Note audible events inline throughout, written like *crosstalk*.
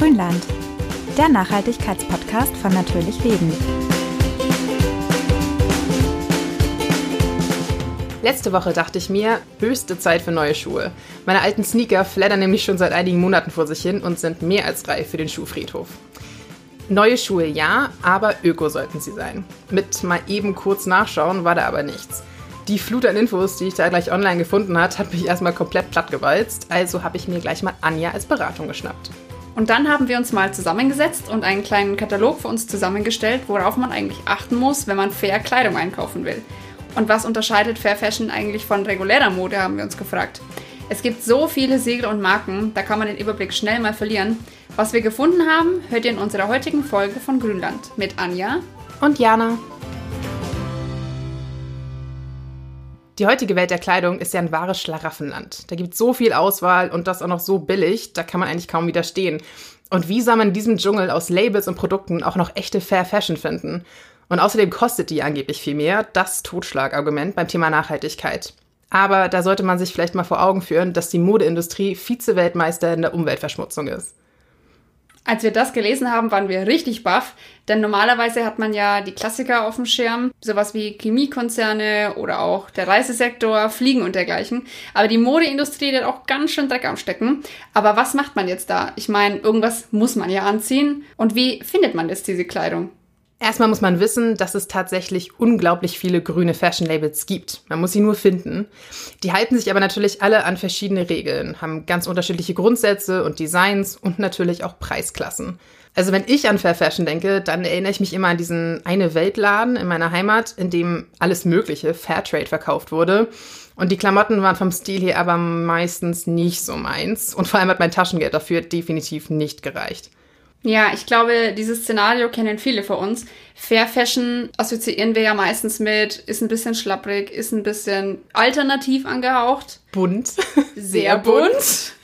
Grünland, der Nachhaltigkeitspodcast von Natürlich Leben. Letzte Woche dachte ich mir, höchste Zeit für neue Schuhe. Meine alten Sneaker flattern nämlich schon seit einigen Monaten vor sich hin und sind mehr als reif für den Schuhfriedhof. Neue Schuhe ja, aber öko sollten sie sein. Mit mal eben kurz nachschauen war da aber nichts. Die Flut an Infos, die ich da gleich online gefunden hat, hat mich erstmal komplett plattgewalzt. Also habe ich mir gleich mal Anja als Beratung geschnappt. Und dann haben wir uns mal zusammengesetzt und einen kleinen Katalog für uns zusammengestellt, worauf man eigentlich achten muss, wenn man fair Kleidung einkaufen will. Und was unterscheidet Fair Fashion eigentlich von regulärer Mode, haben wir uns gefragt. Es gibt so viele Siegel und Marken, da kann man den Überblick schnell mal verlieren. Was wir gefunden haben, hört ihr in unserer heutigen Folge von Grünland mit Anja und Jana. Die heutige Welt der Kleidung ist ja ein wahres Schlaraffenland. Da gibt es so viel Auswahl und das auch noch so billig, da kann man eigentlich kaum widerstehen. Und wie soll man in diesem Dschungel aus Labels und Produkten auch noch echte Fair Fashion finden? Und außerdem kostet die angeblich viel mehr, das Totschlagargument beim Thema Nachhaltigkeit. Aber da sollte man sich vielleicht mal vor Augen führen, dass die Modeindustrie Vize-Weltmeister in der Umweltverschmutzung ist. Als wir das gelesen haben, waren wir richtig baff, denn normalerweise hat man ja die Klassiker auf dem Schirm, sowas wie Chemiekonzerne oder auch der Reisesektor, Fliegen und dergleichen. Aber die Modeindustrie hat auch ganz schön Dreck am Stecken. Aber was macht man jetzt da? Ich meine, irgendwas muss man ja anziehen. Und wie findet man jetzt diese Kleidung? Erstmal muss man wissen, dass es tatsächlich unglaublich viele grüne Fashion Labels gibt. Man muss sie nur finden. Die halten sich aber natürlich alle an verschiedene Regeln, haben ganz unterschiedliche Grundsätze und Designs und natürlich auch Preisklassen. Also wenn ich an Fair Fashion denke, dann erinnere ich mich immer an diesen eine Weltladen in meiner Heimat, in dem alles Mögliche Fairtrade verkauft wurde. Und die Klamotten waren vom Stil her aber meistens nicht so meins. Und vor allem hat mein Taschengeld dafür definitiv nicht gereicht. Ja, ich glaube, dieses Szenario kennen viele von uns. Fair Fashion assoziieren wir ja meistens mit, ist ein bisschen schlapprig, ist ein bisschen alternativ angehaucht. Bunt. Sehr *laughs* bunt.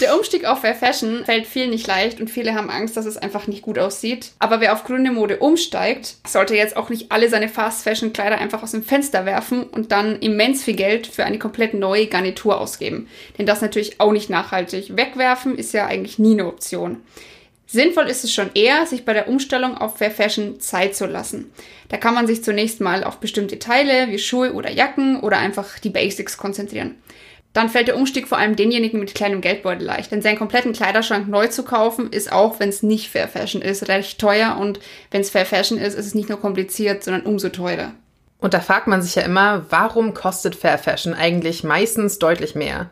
Der Umstieg auf Fair Fashion fällt vielen nicht leicht und viele haben Angst, dass es einfach nicht gut aussieht. Aber wer auf grüne Mode umsteigt, sollte jetzt auch nicht alle seine Fast Fashion Kleider einfach aus dem Fenster werfen und dann immens viel Geld für eine komplett neue Garnitur ausgeben. Denn das natürlich auch nicht nachhaltig. Wegwerfen ist ja eigentlich nie eine Option. Sinnvoll ist es schon eher, sich bei der Umstellung auf Fair Fashion Zeit zu lassen. Da kann man sich zunächst mal auf bestimmte Teile wie Schuhe oder Jacken oder einfach die Basics konzentrieren. Dann fällt der Umstieg vor allem denjenigen mit kleinem Geldbeutel leicht, denn seinen kompletten Kleiderschrank neu zu kaufen ist auch, wenn es nicht Fair Fashion ist, recht teuer und wenn es Fair Fashion ist, ist es nicht nur kompliziert, sondern umso teurer. Und da fragt man sich ja immer, warum kostet Fair Fashion eigentlich meistens deutlich mehr?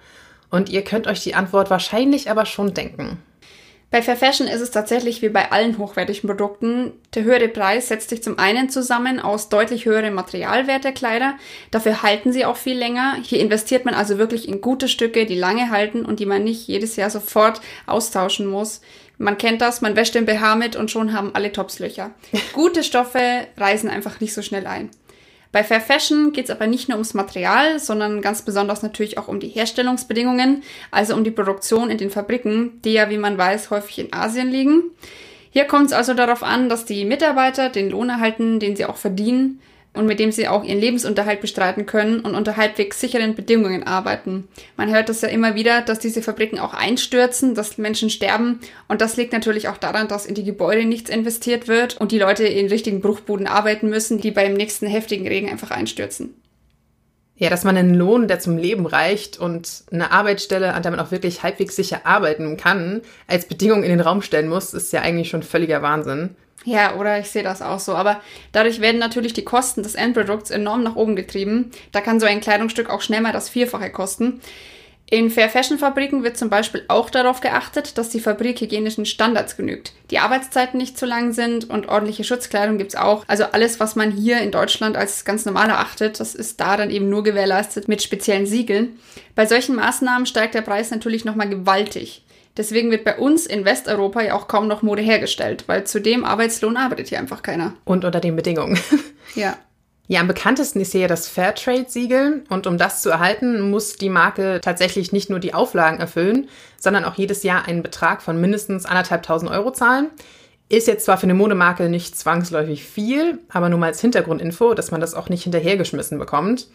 Und ihr könnt euch die Antwort wahrscheinlich aber schon denken. Bei Fair Fashion ist es tatsächlich wie bei allen hochwertigen Produkten. Der höhere Preis setzt sich zum einen zusammen aus deutlich höherem Materialwert der Kleider. Dafür halten sie auch viel länger. Hier investiert man also wirklich in gute Stücke, die lange halten und die man nicht jedes Jahr sofort austauschen muss. Man kennt das, man wäscht den BH mit und schon haben alle Tops Löcher. *laughs* Gute Stoffe reißen einfach nicht so schnell ein. Bei Fair Fashion geht es aber nicht nur ums Material, sondern ganz besonders natürlich auch um die Herstellungsbedingungen, also um die Produktion in den Fabriken, die ja, wie man weiß, häufig in Asien liegen. Hier kommt es also darauf an, dass die Mitarbeiter den Lohn erhalten, den sie auch verdienen und mit dem sie auch ihren Lebensunterhalt bestreiten können und unter halbwegs sicheren Bedingungen arbeiten. Man hört das ja immer wieder, dass diese Fabriken auch einstürzen, dass Menschen sterben und das liegt natürlich auch daran, dass in die Gebäude nichts investiert wird und die Leute in richtigen Bruchbuden arbeiten müssen, die beim nächsten heftigen Regen einfach einstürzen. Ja, dass man einen Lohn, der zum Leben reicht und eine Arbeitsstelle, an der man auch wirklich halbwegs sicher arbeiten kann, als Bedingung in den Raum stellen muss, ist ja eigentlich schon völliger Wahnsinn. Ja, oder ich sehe das auch so. Aber dadurch werden natürlich die Kosten des Endprodukts enorm nach oben getrieben. Da kann so ein Kleidungsstück auch schnell mal das Vierfache kosten. In Fair Fashion Fabriken wird zum Beispiel auch darauf geachtet, dass die Fabrik hygienischen Standards genügt. Die Arbeitszeiten nicht zu lang sind und ordentliche Schutzkleidung gibt's auch. Also alles, was man hier in Deutschland als ganz normal erachtet, das ist da dann eben nur gewährleistet mit speziellen Siegeln. Bei solchen Maßnahmen steigt der Preis natürlich nochmal gewaltig. Deswegen wird bei uns in Westeuropa ja auch kaum noch Mode hergestellt, weil zu dem Arbeitslohn arbeitet hier einfach keiner. Und unter den Bedingungen. *laughs* Ja. Ja, am bekanntesten ist hier ja das Fairtrade-Siegel. Und um das zu erhalten, muss die Marke tatsächlich nicht nur die Auflagen erfüllen, sondern auch jedes Jahr einen Betrag von mindestens anderthalbtausend Euro zahlen. Ist jetzt zwar für eine Modemarke nicht zwangsläufig viel, aber nur mal als Hintergrundinfo, dass man das auch nicht hinterhergeschmissen bekommt.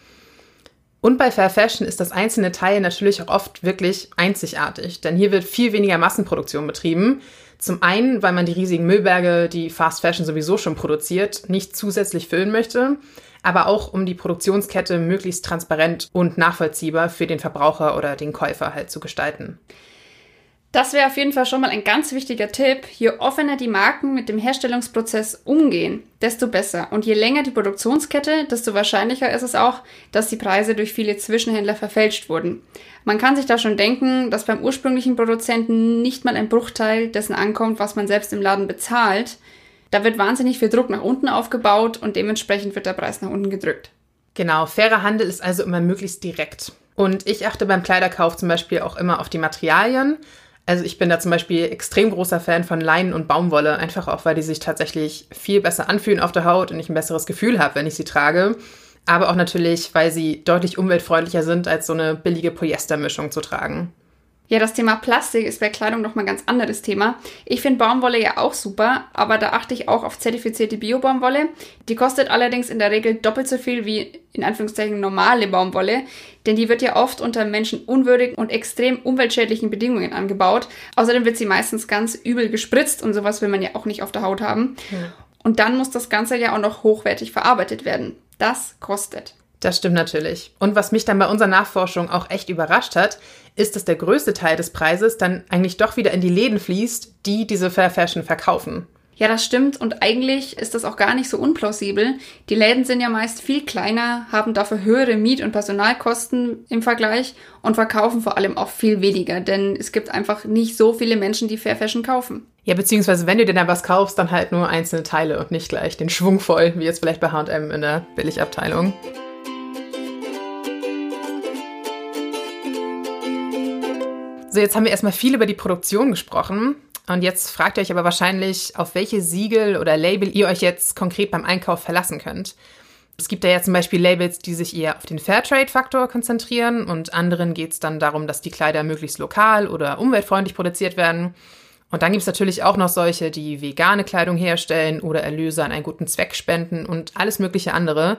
Und bei Fair Fashion ist das einzelne Teil natürlich auch oft wirklich einzigartig, denn hier wird viel weniger Massenproduktion betrieben. Zum einen, weil man die riesigen Müllberge, die Fast Fashion sowieso schon produziert, nicht zusätzlich füllen möchte, aber auch um die Produktionskette möglichst transparent und nachvollziehbar für den Verbraucher oder den Käufer halt zu gestalten. Das wäre auf jeden Fall schon mal ein ganz wichtiger Tipp. Je offener die Marken mit dem Herstellungsprozess umgehen, desto besser. Und je länger die Produktionskette, desto wahrscheinlicher ist es auch, dass die Preise durch viele Zwischenhändler verfälscht wurden. Man kann sich da schon denken, dass beim ursprünglichen Produzenten nicht mal ein Bruchteil dessen ankommt, was man selbst im Laden bezahlt. Da wird wahnsinnig viel Druck nach unten aufgebaut und dementsprechend wird der Preis nach unten gedrückt. Genau, fairer Handel ist also immer möglichst direkt. Und ich achte beim Kleiderkauf zum Beispiel auch immer auf die Materialien. Also ich bin da zum Beispiel extrem großer Fan von Leinen und Baumwolle, einfach auch, weil die sich tatsächlich viel besser anfühlen auf der Haut und ich ein besseres Gefühl habe, wenn ich sie trage. Aber auch natürlich, weil sie deutlich umweltfreundlicher sind, als so eine billige Polyestermischung zu tragen. Ja, das Thema Plastik ist bei Kleidung nochmal ein ganz anderes Thema. Ich finde Baumwolle ja auch super, aber da achte ich auch auf zertifizierte Bio-Baumwolle. Die kostet allerdings in der Regel doppelt so viel wie in Anführungszeichen normale Baumwolle, denn die wird ja oft unter menschenunwürdigen und extrem umweltschädlichen Bedingungen angebaut. Außerdem wird sie meistens ganz übel gespritzt und sowas will man ja auch nicht auf der Haut haben. Ja. Und dann muss das Ganze ja auch noch hochwertig verarbeitet werden. Das kostet. Das stimmt natürlich. Und was mich dann bei unserer Nachforschung auch echt überrascht hat, ist, dass der größte Teil des Preises dann eigentlich doch wieder in die Läden fließt, die diese Fair Fashion verkaufen. Ja, das stimmt und eigentlich ist das auch gar nicht so unplausibel. Die Läden sind ja meist viel kleiner, haben dafür höhere Miet- und Personalkosten im Vergleich und verkaufen vor allem auch viel weniger, denn es gibt einfach nicht so viele Menschen, die Fair Fashion kaufen. Ja, beziehungsweise wenn du dir dann was kaufst, dann halt nur einzelne Teile und nicht gleich den Schwung voll, wie jetzt vielleicht bei H&M in der Billigabteilung. So, jetzt haben wir erstmal viel über die Produktion gesprochen. Und jetzt fragt ihr euch aber wahrscheinlich, auf welche Siegel oder Label ihr euch jetzt konkret beim Einkauf verlassen könnt. Es gibt da ja zum Beispiel Labels, die sich eher auf den Fairtrade-Faktor konzentrieren und anderen geht es dann darum, dass die Kleider möglichst lokal oder umweltfreundlich produziert werden. Und dann gibt es natürlich auch noch solche, die vegane Kleidung herstellen oder Erlöse an einen guten Zweck spenden und alles mögliche andere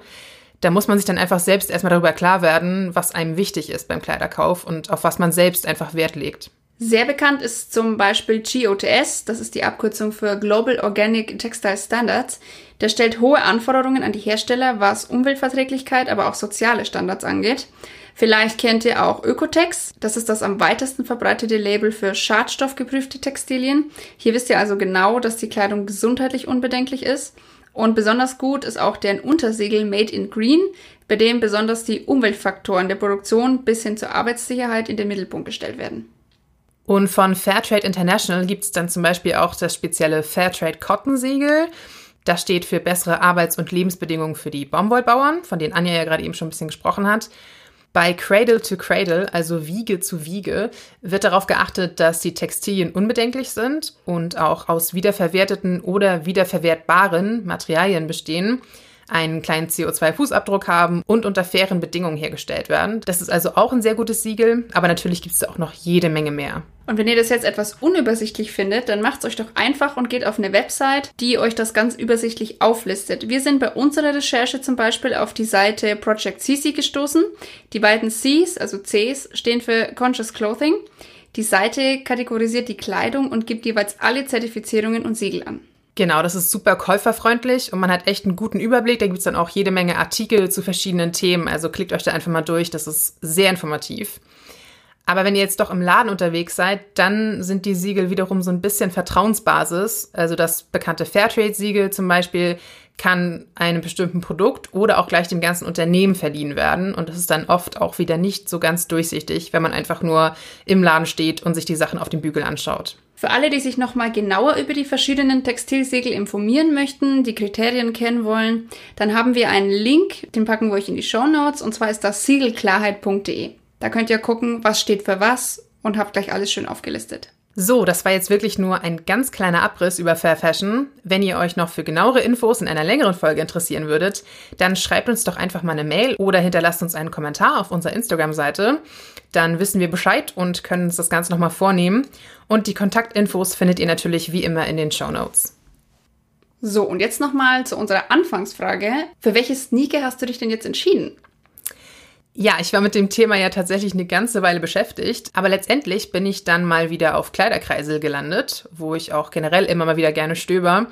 da muss man sich dann einfach selbst erstmal darüber klar werden, was einem wichtig ist beim Kleiderkauf und auf was man selbst einfach Wert legt. Sehr bekannt ist zum Beispiel GOTS, das ist die Abkürzung für Global Organic Textile Standards. Der stellt hohe Anforderungen an die Hersteller, was Umweltverträglichkeit, aber auch soziale Standards angeht. Vielleicht kennt ihr auch Ökotex. Das ist das am weitesten verbreitete Label für schadstoffgeprüfte Textilien. Hier wisst ihr also genau, dass die Kleidung gesundheitlich unbedenklich ist. Und besonders gut ist auch deren Untersiegel Made in Green, bei dem besonders die Umweltfaktoren der Produktion bis hin zur Arbeitssicherheit in den Mittelpunkt gestellt werden. Und von Fairtrade International gibt es dann zum Beispiel auch das spezielle Fairtrade Cotton Siegel. Das steht für bessere Arbeits- und Lebensbedingungen für die Baumwollbauern, von denen Anja ja gerade eben schon ein bisschen gesprochen hat. Bei Cradle to Cradle, also Wiege zu Wiege, wird darauf geachtet, dass die Textilien unbedenklich sind und auch aus wiederverwerteten oder wiederverwertbaren Materialien bestehen einen kleinen CO2-Fußabdruck haben und unter fairen Bedingungen hergestellt werden. Das ist also auch ein sehr gutes Siegel, aber natürlich gibt es auch noch jede Menge mehr. Und wenn ihr das jetzt etwas unübersichtlich findet, dann macht es euch doch einfach und geht auf eine Website, die euch das ganz übersichtlich auflistet. Wir sind bei unserer Recherche zum Beispiel auf die Seite Project CC gestoßen. Die beiden Cs, also Cs, stehen für Conscious Clothing. Die Seite kategorisiert die Kleidung und gibt jeweils alle Zertifizierungen und Siegel an. Genau, das ist super käuferfreundlich und man hat echt einen guten Überblick. Da gibt es dann auch jede Menge Artikel zu verschiedenen Themen. Also klickt euch da einfach mal durch. Das ist sehr informativ. Aber wenn ihr jetzt doch im Laden unterwegs seid, dann sind die Siegel wiederum so ein bisschen Vertrauensbasis. Also das bekannte Fairtrade-Siegel zum Beispiel kann einem bestimmten Produkt oder auch gleich dem ganzen Unternehmen verliehen werden. Und das ist dann oft auch wieder nicht so ganz durchsichtig, wenn man einfach nur im Laden steht und sich die Sachen auf dem Bügel anschaut. Für alle, die sich nochmal genauer über die verschiedenen Textilsiegel informieren möchten, die Kriterien kennen wollen, dann haben wir einen Link, den packen wir euch in die Show Notes, und zwar ist das siegelklarheit.de. Da könnt ihr gucken, was steht für was und habt gleich alles schön aufgelistet. So, das war jetzt wirklich nur ein ganz kleiner Abriss über Fair Fashion. Wenn ihr euch noch für genauere Infos in einer längeren Folge interessieren würdet, dann schreibt uns doch einfach mal eine Mail oder hinterlasst uns einen Kommentar auf unserer Instagram-Seite. Dann wissen wir Bescheid und können uns das Ganze nochmal vornehmen. Und die Kontaktinfos findet ihr natürlich wie immer in den Show Notes. So, und jetzt nochmal zu unserer Anfangsfrage. Für welche Sneaker hast du dich denn jetzt entschieden? Ja, ich war mit dem Thema ja tatsächlich eine ganze Weile beschäftigt, aber letztendlich bin ich dann mal wieder auf Kleiderkreisel gelandet, wo ich auch generell immer mal wieder gerne stöber.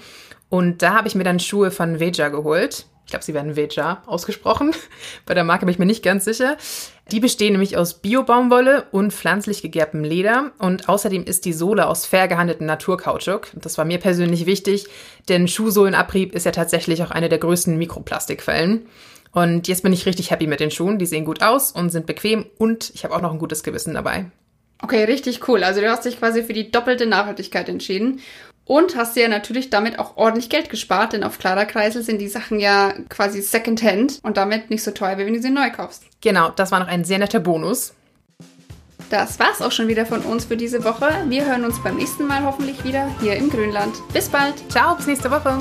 Und da habe ich mir dann Schuhe von Veja geholt. Ich glaube, sie werden Veja ausgesprochen. *laughs* Bei der Marke bin ich mir nicht ganz sicher. Die bestehen nämlich aus Bio-Baumwolle und pflanzlich gegerbtem Leder und außerdem ist die Sohle aus fair gehandeltem Naturkautschuk. Das war mir persönlich wichtig, denn Schuhsohlenabrieb ist ja tatsächlich auch eine der größten Mikroplastikquellen. Und jetzt bin ich richtig happy mit den Schuhen. Die sehen gut aus und sind bequem und ich habe auch noch ein gutes Gewissen dabei. Okay, richtig cool. Also du hast dich quasi für die doppelte Nachhaltigkeit entschieden. Und hast dir ja natürlich damit auch ordentlich Geld gespart, denn auf Kleiderkreisel sind die Sachen ja quasi Secondhand und damit nicht so teuer, wie wenn du sie neu kaufst. Genau, das war noch ein sehr netter Bonus. Das war's auch schon wieder von uns für diese Woche. Wir hören uns beim nächsten Mal hoffentlich wieder hier im Grünland. Bis bald. Ciao, bis nächste Woche.